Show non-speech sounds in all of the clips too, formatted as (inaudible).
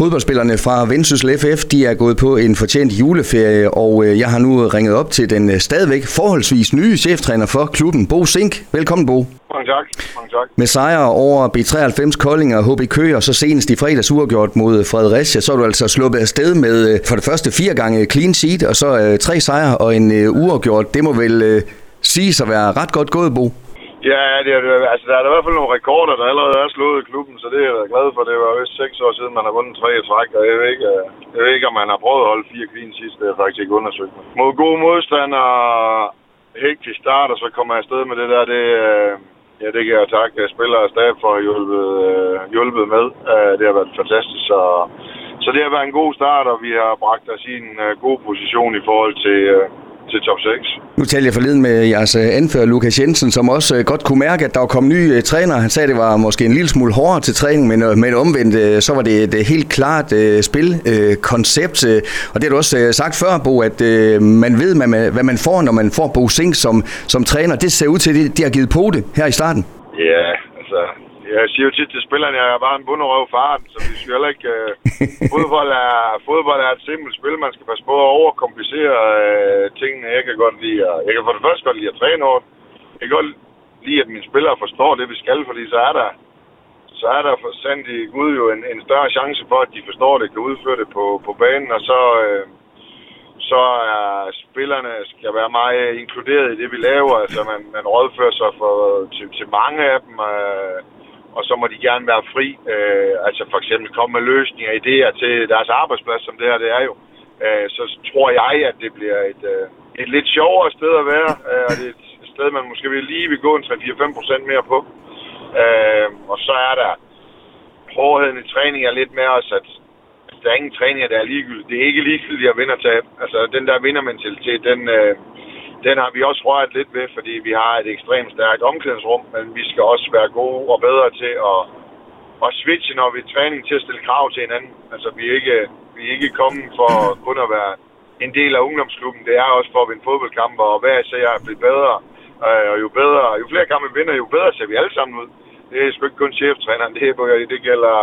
Fodboldspillerne fra Vendsyssel FF, de er gået på en fortjent juleferie, og øh, jeg har nu ringet op til den øh, stadigvæk forholdsvis nye cheftræner for klubben, Bo Sink. Velkommen, Bo. Mange tak. Mange tak. Med sejre over B93 Kolding og HB Køge, og så senest i fredags uafgjort mod Fredericia, så er du altså sluppet afsted med øh, for det første fire gange clean sheet, og så tre sejre og en uafgjort. Det må vel øh, sige sig være ret godt gået, Bo. Ja, det er, altså, der er i hvert fald nogle rekorder, der allerede er slået i klubben, så det er jeg glad for. Det var vist seks år siden, man har vundet tre i træk, og jeg ved, ikke, øh, jeg ved ikke, om man har prøvet at holde fire clean sidst. Det er faktisk ikke undersøgt. Mod gode modstand og hektisk start, og så kommer jeg afsted med det der, det, øh, ja, det kan jeg takke øh, spillere og stab for at hjulpet, hjulpet med. Det har været fantastisk, så, så det har været en god start, og vi har bragt os i en god position i forhold til, til top 6. Nu talte jeg forleden med jeres øh, anfører, Lukas Jensen, som også øh, godt kunne mærke, at der var kommet nye uh, træner. Han sagde, at det var måske en lille smule hårdere til træning, men, men omvendt, så var det et helt klart spilkoncept. Og det har du også sagt før, Bo, at man ved, hvad man, får, når man får Bo Sink som, som træner. Det ser ud til, at de har givet på det her i starten. Ja, altså, jeg siger jo tit til spillerne, at jeg er bare en bunderøv fart, så vi skal heller ikke... Uh, (laughs) fodbold, er, fodbold er et simpelt spil, man skal passe på at overkomplicere uh, tingene. Jeg kan godt lide... Uh, jeg kan for det første godt lide at træne over Jeg kan godt lide, at mine spillere forstår det, vi skal, fordi så er der så er der for sandt i Gud jo en, en større chance for, at de forstår det, kan udføre det på, på banen, og så, øh, så er spillerne skal være meget inkluderet i det, vi laver. Altså, man, man rådfører sig for, til, til mange af dem. Øh, og så må de gerne være fri. Øh, altså for eksempel komme med løsninger, idéer til deres arbejdsplads, som det her det er jo. Øh, så tror jeg, at det bliver et, øh, et lidt sjovere sted at være, øh, og det er et sted, man måske vil lige vil gå en 3-4-5 procent mere på. Øh, og så er der hårdheden i træning er lidt mere også, at der er ingen træninger, der er ligegyldigt. Det er ikke ligegyldigt at vinde og tabe. Altså den der vindermentalitet, den, øh, den har vi også rørt lidt ved, fordi vi har et ekstremt stærkt omklædningsrum, men vi skal også være gode og bedre til at, at switche, når vi er træning til at stille krav til hinanden. Altså, vi er ikke, vi er ikke kommet for kun at være en del af ungdomsklubben. Det er også for at vinde fodboldkampe, og hver især er blevet bedre. Øh, og jo bedre, jo flere kampe vi vinder, jo bedre ser vi alle sammen ud. Det er sgu ikke kun cheftræneren, det, er, det, gælder,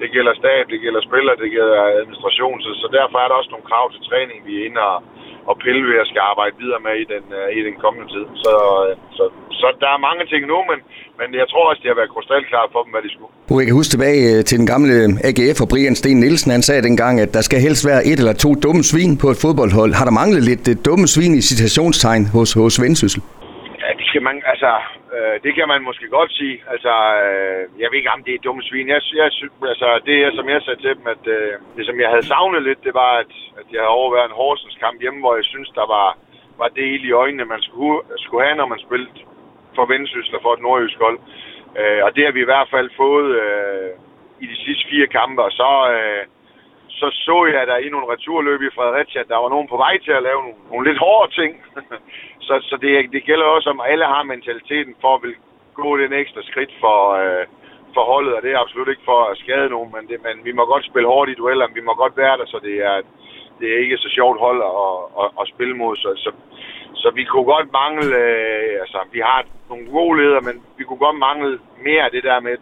det gælder stab, det gælder spillere, det gælder administration. Så, så derfor er der også nogle krav til træning, vi er inde og, og pille ved at skal arbejde videre med i den, uh, i den kommende tid. Så, øh, så, så der er mange ting nu, men, men jeg tror også, det har været krystalklart for dem, hvad de skulle. Jeg kan huske tilbage øh, til den gamle AGF og Brian Sten Nielsen. Han sagde dengang, at der skal helst være et eller to dumme svin på et fodboldhold. Har der manglet lidt dumme svin i citationstegn hos, hos Vendsyssel? Ja, man, altså, øh, det kan man måske godt sige. Altså, øh, jeg ved ikke, om det er dumme svin. Jeg, jeg, altså, det, som jeg sagde til dem, at øh, det, som jeg havde savnet lidt, det var, at, at jeg havde overværet en Horsens kamp hjemme, hvor jeg synes, der var, var del i øjnene, man skulle, skulle have, når man spillede for Vendsyssel for et nordjysk hold. Øh, og det har vi i hvert fald fået øh, i de sidste fire kampe, og så... Øh, så så jeg der i nogle returløb i Fredericia, der var nogen på vej til at lave nogle, nogle lidt hårde ting. (laughs) så så det, det gælder også om, alle har mentaliteten for at vil gå den ekstra skridt for, øh, for holdet, og det er absolut ikke for at skade nogen, men, det, men vi må godt spille hårdt i dueller, vi må godt være der, så det er, det er ikke så sjovt hold at, at, at spille mod. Så, så, så vi kunne godt mangle, øh, altså vi har nogle gode ledere, men vi kunne godt mangle mere af det der med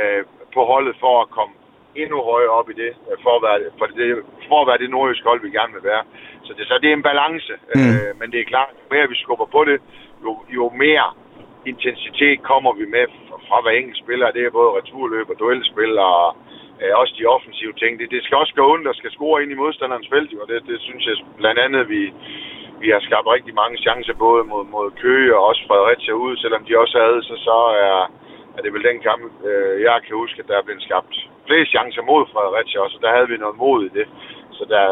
øh, på holdet for at komme endnu højere op i det, øh, for at være, for det, for at være det nordjyske hold, vi gerne vil være. Så det, så det er en balance, mm. øh, men det er klart, jo mere vi skubber på det, jo, jo mere intensitet kommer vi med fra hver enkelt spiller. Det er både returløb og duelspil og øh, også de offensive ting. Det, det skal også gå ondt og skal score ind i modstanderens felt, og det, det synes jeg blandt andet, vi, vi har skabt rigtig mange chancer både mod, mod Køge og også Fredericia ud, selvom de også havde, så, så er, er det vel den kamp, øh, jeg kan huske, at der er blevet skabt flere chancer mod Fredericia også, og der havde vi noget mod i det. Så, der,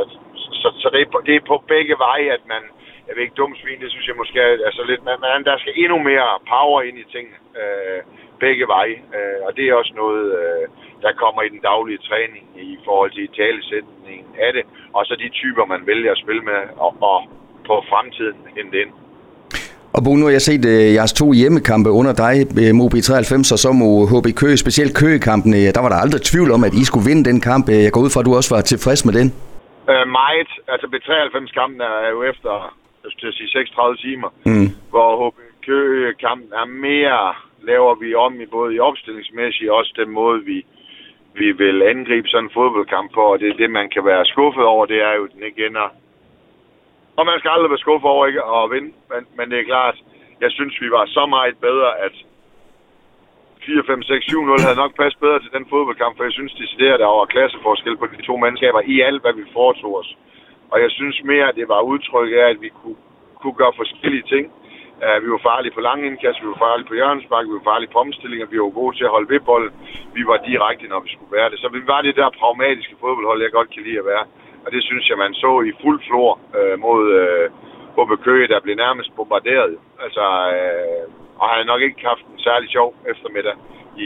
så, så det, er på, det er på begge veje, at man, jeg ved ikke, dum svin, det synes jeg måske er altså lidt, men, men der skal endnu mere power ind i tingene, øh, begge veje, øh, og det er også noget, øh, der kommer i den daglige træning i forhold til talesætningen af det, og så de typer, man vælger at spille med, og, og på fremtiden hente ind. Og Bo, nu har jeg set uh, jeres to hjemmekampe under dig, uh, Mobi 93 og så mod HB Køge, specielt Køgekampen. Uh, der var der aldrig tvivl om, at I skulle vinde den kamp. Uh, jeg går ud fra, at du også var tilfreds med den. Uh, meget. Altså B93-kampen er jo efter jeg skal sige 36 timer, mm. hvor HB Køge-kampen er mere, laver vi om i både i opstillingsmæssigt og også den måde, vi, vi vil angribe sådan en fodboldkamp for, og det er det, man kan være skuffet over, det er jo, at den ikke ender. Og man skal aldrig være skuffet over ikke at vinde, men, men det er klart, jeg synes, vi var så meget bedre, at 4, 5, 6, 7, 0 havde nok passet bedre til den fodboldkamp, for jeg synes, det der over klasseforskel på de to mandskaber i alt, hvad vi foretog os. Og jeg synes mere, at det var udtryk af, at vi kunne, kunne gøre forskellige ting. Uh, vi var farlige på lange indkast, vi var farlige på hjørnespark, vi var farlige på omstillinger, vi var gode til at holde ved bolden. Vi var direkte, når vi skulle være det. Så vi var det der pragmatiske fodboldhold, jeg godt kan lide at være. Og det synes jeg, man så i fuld flor øh, mod øh, Bobbe Køge, der blev nærmest bombarderet. Altså, øh, og han havde nok ikke haft en særlig sjov eftermiddag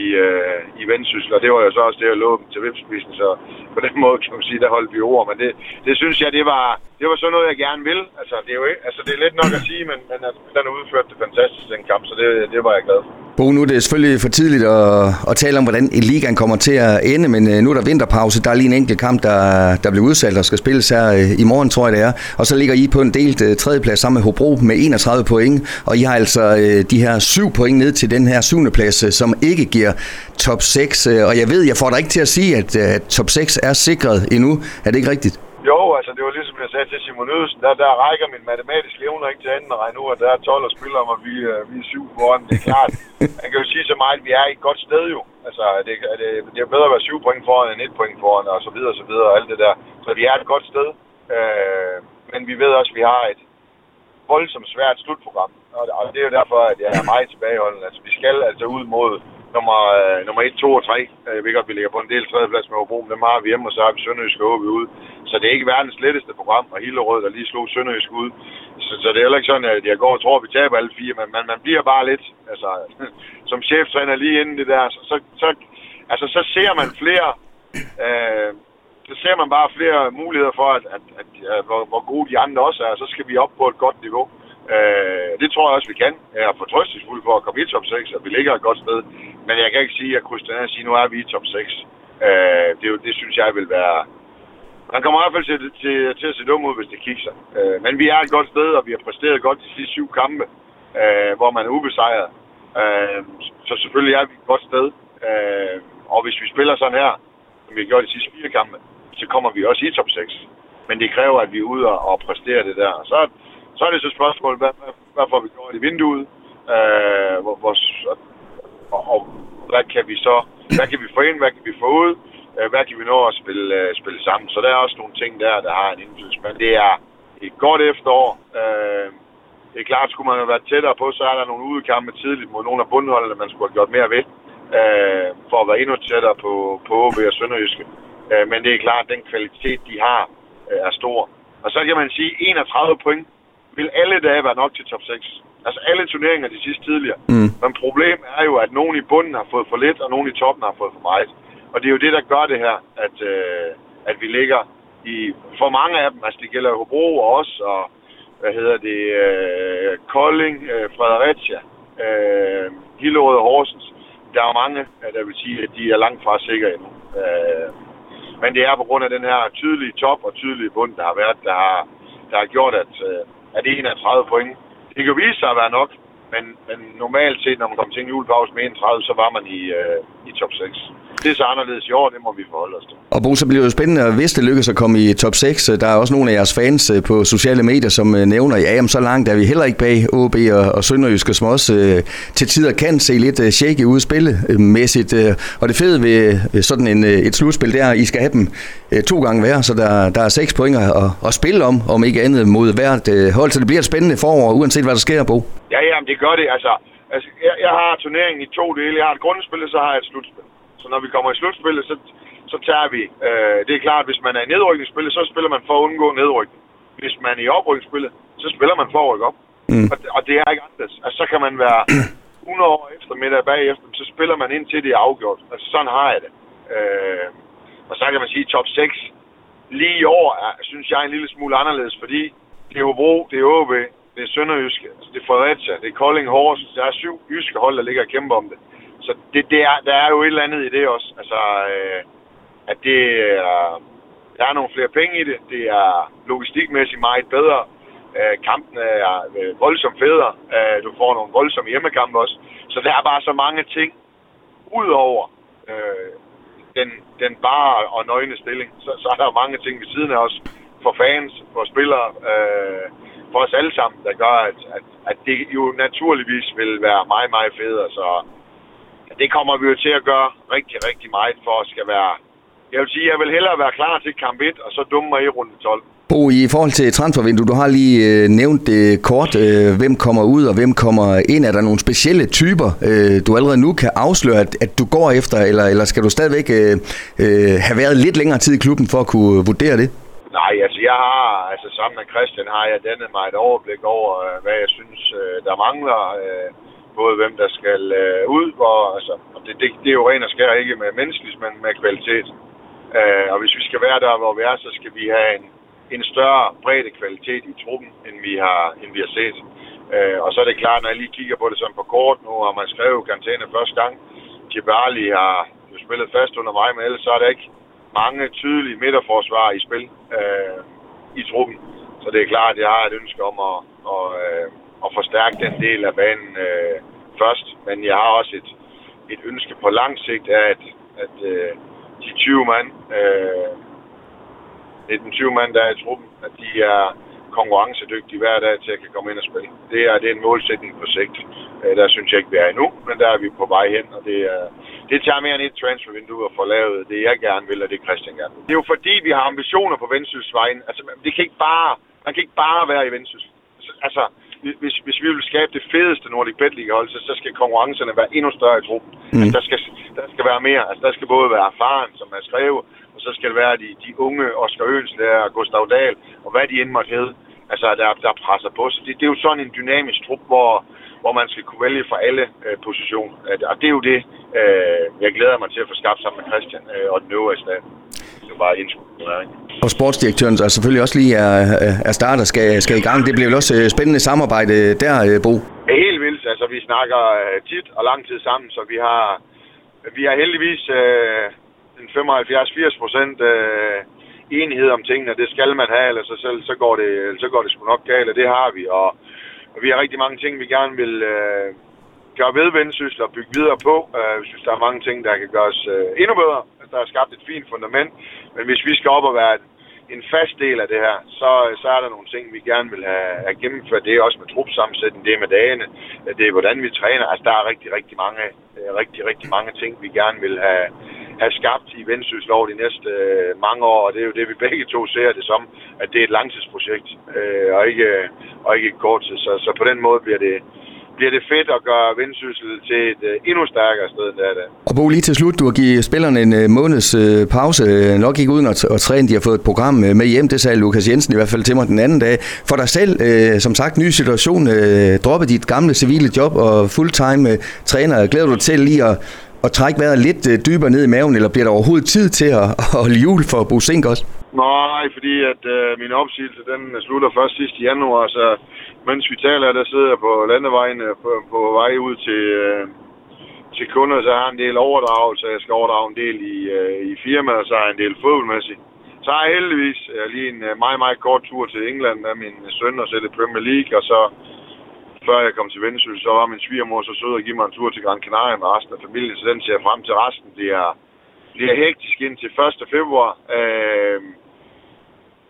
i, øh, i Vendsyssel, og det var jo så også det, jeg lå til vipspidsen, så på den måde kan man sige, der holdt vi ord, men det, det synes jeg, det var, det var sådan noget, jeg gerne vil. Altså, det er jo ikke, altså, det er lidt nok at sige, men, men altså, den har udført det fantastisk, den kamp, så det, det var jeg glad for. Bo, nu er det selvfølgelig for tidligt at, at tale om, hvordan ligaen kommer til at ende, men øh, nu er der vinterpause. Der er lige en enkelt kamp, der, der bliver udsat og skal spilles her øh, i morgen, tror jeg det er. Og så ligger I på en delt uh, tredjeplads sammen med Hobro med 31 point, og I har altså de her syv point ned til den her syvende plads, som ikke giver top 6. Uh, og jeg ved, jeg får dig ikke til at sige, at uh, top 6 er sikret endnu. Er det ikke rigtigt? Jo, altså det var ligesom jeg sagde til Simon Ødelsen, der, der rækker min matematiske evner ikke til enden at regne ud, at der er 12 og spiller og vi, uh, vi er syv foran. Det er klart. (laughs) Man kan jo sige så meget, at vi er i et godt sted jo. Altså, det, det, det er bedre at være syv point foran end et point foran, og så videre og så videre, og alt det der. Så vi er et godt sted. Uh, men vi ved også, at vi har et voldsomt svært slutprogram. Og det er jo derfor, at jeg er meget tilbageholdende. Altså, vi skal altså ud mod nummer, øh, nummer 1, 2 og 3. Øh, jeg ved godt, vi ligger på en del tredjeplads med Hobro, men dem har vi hjemme, og så har vi Sønderjysk og ude. Så det er ikke verdens letteste program, og Hillerød, der lige slog Sønderjysk ud. Så, så det er heller ikke sådan, at jeg går og tror, at vi taber alle fire, men man, man bliver bare lidt, altså, (laughs) som cheftræner lige inden det der, så, så, så, altså, så ser man flere, øh, så ser man bare flere muligheder for, at, at, at, at hvor, hvor gode de andre også er, og så skal vi op på et godt niveau. Øh, det tror jeg også, vi kan. Jeg er fortrøstningsfuld for at komme i top 6, og vi ligger et godt sted. Men jeg kan ikke sige, at Christian at sige, nu er vi i top 6. Øh, det, det synes jeg vil være... Man kommer i hvert fald til, til, til at se dum ud, hvis det kigger sig. Øh, men vi er et godt sted, og vi har præsteret godt de sidste syv kampe, øh, hvor man er ubesejret. Øh, så selvfølgelig er vi et godt sted. Øh, og hvis vi spiller sådan her, som vi har gjort de sidste fire kampe, så kommer vi også i top 6. Men det kræver, at vi er ude og præstere det der. Så, så er det så spørgsmålet, hvad, hvad, hvad får vi gjort i vinduet? Øh, hvor, hvor, og, og hvad kan vi så, hvad kan vi få ind, hvad kan vi få ud, øh, hvad kan vi nå at spille, øh, spille sammen. Så der er også nogle ting der, der har en indflydelse. Men det er et godt efterår. Øh, det er klart, skulle man have været tættere på, så er der nogle udekampe tidligt mod nogle af bundholdene, man skulle have gjort mere ved, øh, for at være endnu tættere på, på OB og Sønderjyske. Øh, men det er klart, at den kvalitet, de har, øh, er stor. Og så kan man sige, 31 point vil alle dage være nok til top 6. Altså alle turneringer de sidste tidligere. Mm. Men problemet er jo, at nogen i bunden har fået for lidt, og nogen i toppen har fået for meget. Og det er jo det, der gør det her, at, øh, at vi ligger i, for mange af dem, altså det gælder Hobro og os, og hvad hedder det, øh, Kolding, øh, Fredericia, øh, Hillerød og Horsens. Der er mange, der vil sige, at de er langt fra sikre endnu. Øh, men det er på grund af den her tydelige top og tydelige bund, der har været, der har, der har gjort, at, øh, at 31 point det kan vise sig at være nok, men, men normalt set, når man kommer til en julepause med 31, så var man i, øh, i top 6. Det er så anderledes i år, det må vi forholde os til. Og Bo, så bliver det jo spændende, hvis det lykkes at komme i top 6. Der er også nogle af jeres fans øh, på sociale medier, som øh, nævner, ja, jamen, så langt er vi heller ikke bag OB og, og Sønderjyske, som også øh, til tider kan se lidt øh, shaky ud spillemæssigt. Øh, og det fede ved øh, sådan en, øh, et slutspil, det er, at I skal have dem øh, to gange hver, så der, der er seks point at, at spille om, om ikke andet mod hvert øh, hold. Så det bliver et spændende forår, uanset hvad der sker, Bo. Ja, jamen det gør det. Altså, altså jeg, jeg har turneringen i to dele. Jeg har et grundspil, og så har jeg et slutspil. Så når vi kommer i slutspillet, så, så tager vi. Øh, det er klart, hvis man er i nedrykningsspillet, så spiller man for at undgå nedrykning. Hvis man er i oprykningsspillet, så spiller man for at rykke op. Mm. Og, og det er ikke andet. Altså, så kan man være (clears throat) 100 år efter middag bagefter, så spiller man ind til det er afgjort. Altså, sådan har jeg det. Øh, og så kan man sige, top 6 lige i år, er, synes jeg, er en lille smule anderledes, fordi det er Hobro, det er OB, det er Sønderjyske, altså det er Fredericia, det er Kolding Horsens, der er syv jyske hold, der ligger og kæmper om det. Så det, det er, der er jo et eller andet i det også. Altså, øh, at det er, der er nogle flere penge i det. Det er logistikmæssigt meget bedre. Øh, kampen er øh, voldsomt federe. Øh, du får nogle voldsomme hjemmekampe også. Så der er bare så mange ting udover øh, den, den bare og nøgne stilling. Så, så er der mange ting ved siden af os, for fans, for spillere, øh, for os alle sammen, der gør, at, at, at det jo naturligvis vil være meget, meget federe. Så det kommer vi jo til at gøre rigtig, rigtig meget for at skal være... Jeg vil sige, jeg vil hellere være klar til kamp 1, og så dumme mig i runde 12. Bo, i forhold til transfervindue, du har lige øh, nævnt det kort, øh, hvem kommer ud og hvem kommer ind. Er der nogle specielle typer, øh, du allerede nu kan afsløre, at, at du går efter, eller, eller skal du stadigvæk øh, øh, have været lidt længere tid i klubben for at kunne vurdere det? Nej, altså jeg har, altså sammen med Christian har jeg dannet mig et overblik over, øh, hvad jeg synes, øh, der mangler. Øh, både hvem der skal øh, ud, og, altså, og det, det, det er jo ren og skær ikke med menneskeligt, men med kvalitet. Øh, og hvis vi skal være der, hvor vi er, så skal vi have en, en større bredde kvalitet i truppen, end vi har, end vi har set. Øh, og så er det klart, når jeg lige kigger på det som på kort, nu og man skrevet karantæne første gang. Jibali har jo spillet fast under mig, men ellers så er der ikke mange tydelige midterforsvar i spil øh, i truppen. Så det er klart, at jeg har et ønske om at, at, øh, at forstærke den del af banen øh, først. Men jeg har også et, et ønske på lang sigt af, at, at øh, de 20 mand, øh, 19-20 mand, der er i truppen, at de er konkurrencedygtige hver dag til at kan komme ind og spille. Det er, det er en målsætning på sigt. Øh, der synes jeg ikke, vi er endnu, men der er vi på vej hen, og det, er, det tager mere end et transfervindue at få lavet det, jeg gerne vil, og det Christian gerne vil. Det er jo fordi, vi har ambitioner på Vendsysselsvejen. Altså, det kan ikke bare, man kan ikke bare være i Vendsyssel. Altså, hvis, hvis vi vil skabe det fedeste Nordic Bet hold, så, så skal konkurrencerne være endnu større i truppen. Mm. Altså, der, skal, der skal være mere. Altså, der skal både være erfaren, som er skrevet, og så skal det være de, de unge Oscar Ønslæger og Gustav Dahl, og hvad de end måtte hedde. Altså, der, der presser på. Så det, det er jo sådan en dynamisk trup, hvor, hvor man skal kunne vælge fra alle øh, positioner. Og det er jo det, øh, jeg glæder mig til at få skabt sammen med Christian øh, og den øvrige stand. Er bare indskud. Og sportsdirektøren, der selvfølgelig også lige er, er starter, skal, skal i gang. Det bliver vel også øh, spændende samarbejde der, øh, Bo? Helt vildt. Altså, vi snakker øh, tit og lang tid sammen, så vi har, vi har heldigvis øh, en 75-80 procent øh, enighed om tingene. Det skal man have, eller så, selv, så, går det, så går det sgu nok galt, og det har vi. Og, og vi har rigtig mange ting, vi gerne vil øh, gøre ved vendsyssel og bygge videre på. Øh, vi synes, der er mange ting, der kan gøres øh, endnu bedre. Der er skabt et fint fundament. Men hvis vi skal op og være en fast del af det her, så, så er der nogle ting, vi gerne vil have, have gennemført. Det er også med trupsammensætning, det er med dagene, det er hvordan vi træner. Altså, der er rigtig, rigtig mange, rigtig, rigtig mange ting, vi gerne vil have, have skabt i Vendsyssel over de næste øh, mange år, og det er jo det, vi begge to ser det som, at det er et langtidsprojekt, øh, og, ikke, og ikke et kort Så, så på den måde bliver det, bliver det fedt at gøre Vendsyssel til et uh, endnu stærkere sted, end det er det. Og Bo, lige til slut, du har givet spillerne en uh, måneds uh, pause, nok ikke uden at, at træne. De har fået et program uh, med hjem, det sagde Lukas Jensen i hvert fald til mig den anden dag. For dig selv, uh, som sagt, ny situation, uh, droppe dit gamle civile job og fulltime uh, træner. Glæder du til lige at, at trække vejret lidt uh, dybere ned i maven, eller bliver der overhovedet tid til at, (laughs) at holde jul for Bo Sink også? Nej, fordi at uh, min opsigelse, den slutter først sidst i januar, så mens vi taler, der sidder jeg på landevejen øh, på, på vej ud til, øh, til kunder, så har jeg en del overdragelse. Jeg skal overdrage en del i, øh, i firmaet, og så har jeg en del fodboldmæssigt. Så har jeg heldigvis øh, lige en øh, meget, meget kort tur til England med min søn og sætte Premier League, og så før jeg kom til Vendsyssel, så var min svigermor så sød at give mig en tur til Gran Canaria med resten af familien, så den ser frem til resten Det er, bliver hektisk indtil 1. februar. Øh,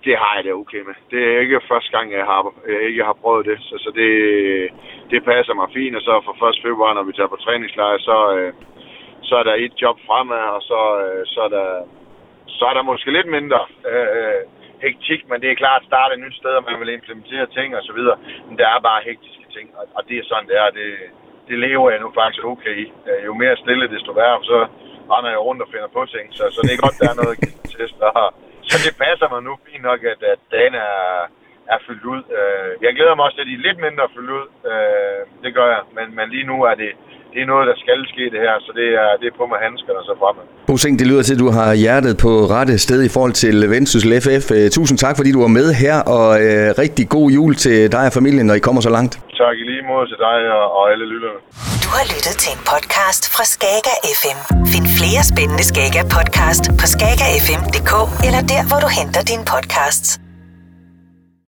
det har jeg det okay med. Det er ikke første gang, jeg har, jeg ikke har prøvet det, så, så det, det passer mig fint. Og så for 1. februar, når vi tager på træningslejr, så, øh, så er der et job fremad, og så, øh, så, er der, så er der måske lidt mindre øh, øh, hektik, men det er klart at starte et nyt sted, og man vil implementere ting og så videre. Men der er bare hektiske ting, og, og det er sådan, det er. Det, det lever jeg nu faktisk okay i. Øh, jo mere stille, desto værre, så render jeg rundt og finder på ting. Så, så det er godt, der er noget til, og, så det passer mig nu fint nok, at, at dagen er, er fyldt ud. Øh, jeg glæder mig også til, at de er lidt mindre fyldt ud. Øh, det gør jeg. Men, men lige nu er det, det er noget, der skal ske det her, så det er, det er på med handskerne så fremad. Bosing, det lyder til, at du har hjertet på rette sted i forhold til Vendsyssel FF. Øh, tusind tak, fordi du var med her, og øh, rigtig god jul til dig og familien, når I kommer så langt. Tak i lige måde til dig og, og alle lytterne. Du har lyttet til en podcast fra Skager FM. Find flere spændende Skager podcast på skagerfm.dk eller der, hvor du henter dine podcasts.